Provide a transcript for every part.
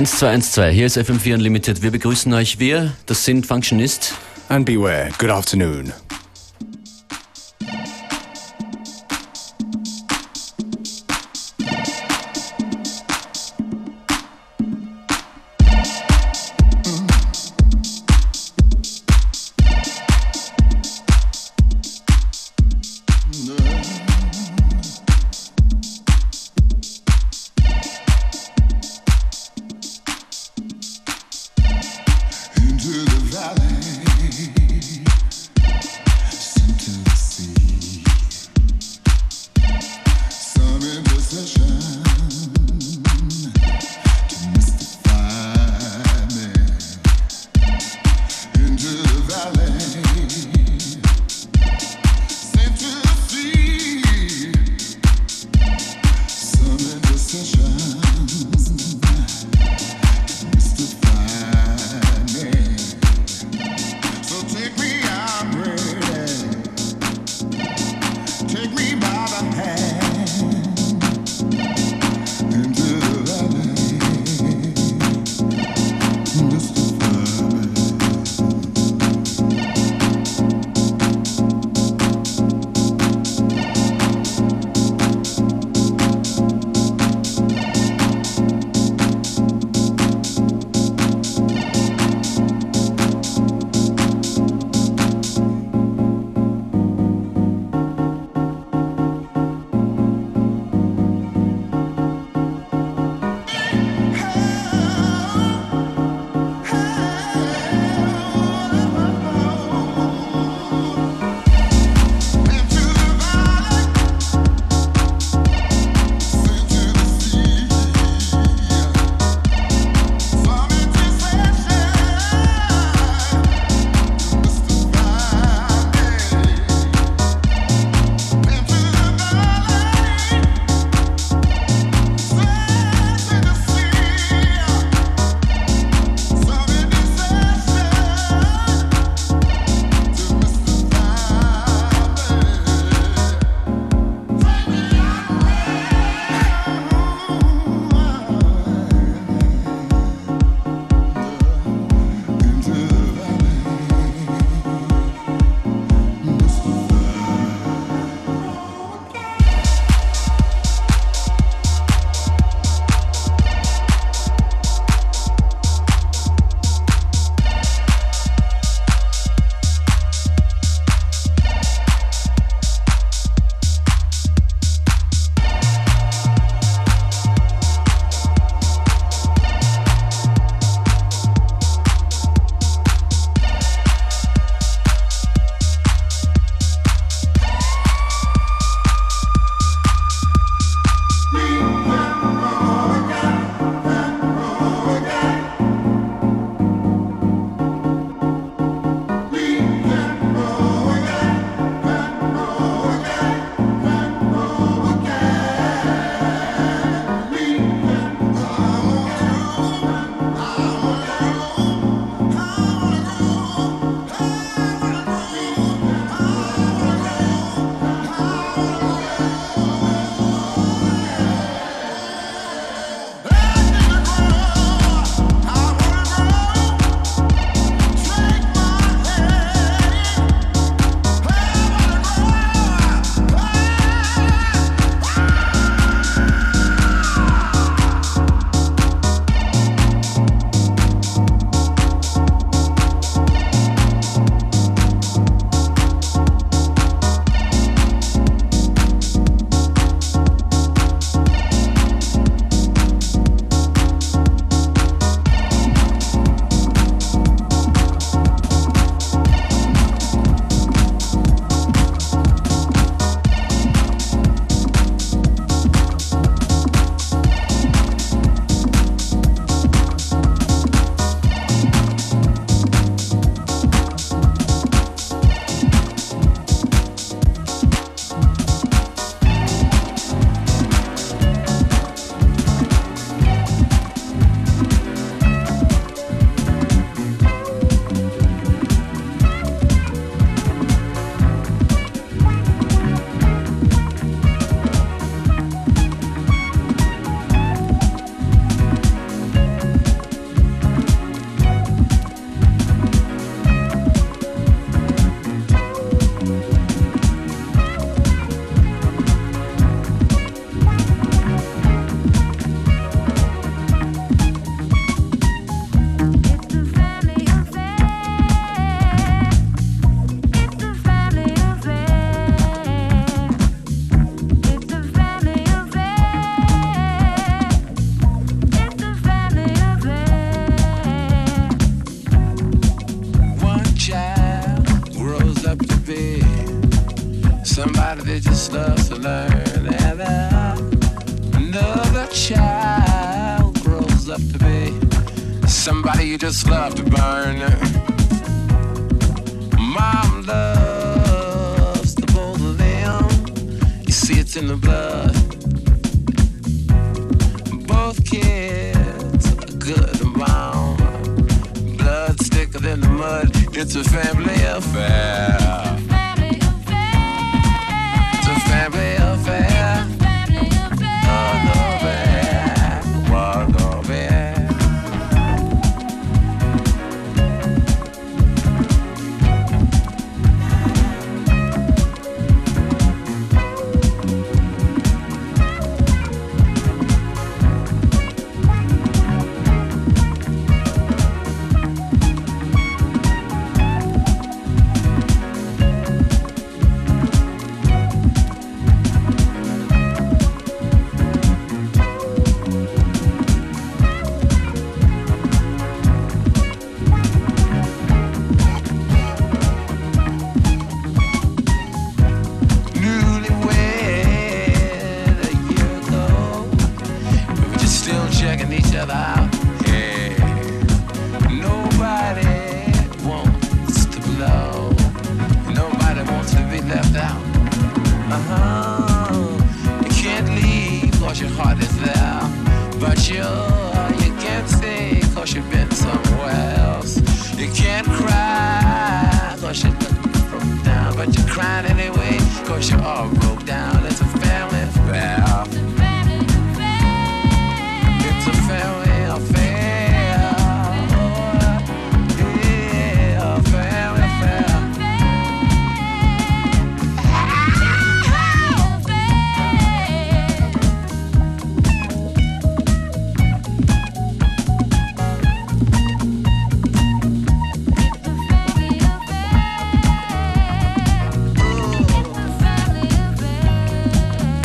1212, hier ist FM4 Unlimited. Wir begrüßen euch. Wir, das sind Functionist. And beware. Good afternoon.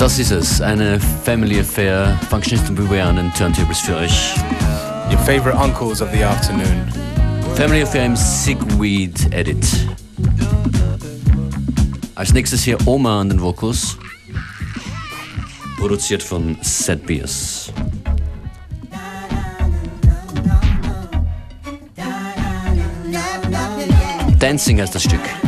Das ist es, eine Family Affair. Functionisten Beware an den Turntables für euch. Your favorite uncles of the afternoon. Family Affair im Sigweed Edit. Als nächstes hier Oma an den Vocals. Produziert von Seth Beers. Dancing heißt das Stück.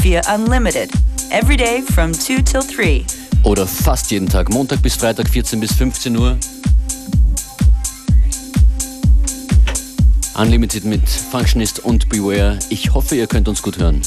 FM4 Unlimited. Every day from 2 till 3. Oder fast jeden Tag, Montag bis Freitag 14 bis 15 Uhr. Unlimited mit Functionist und Beware. Ich hoffe, ihr könnt uns gut hören.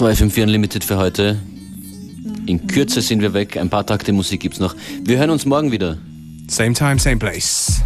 Das war FM4 Unlimited für heute. In Kürze sind wir weg. Ein paar Takte Musik gibt's noch. Wir hören uns morgen wieder. Same time, same place.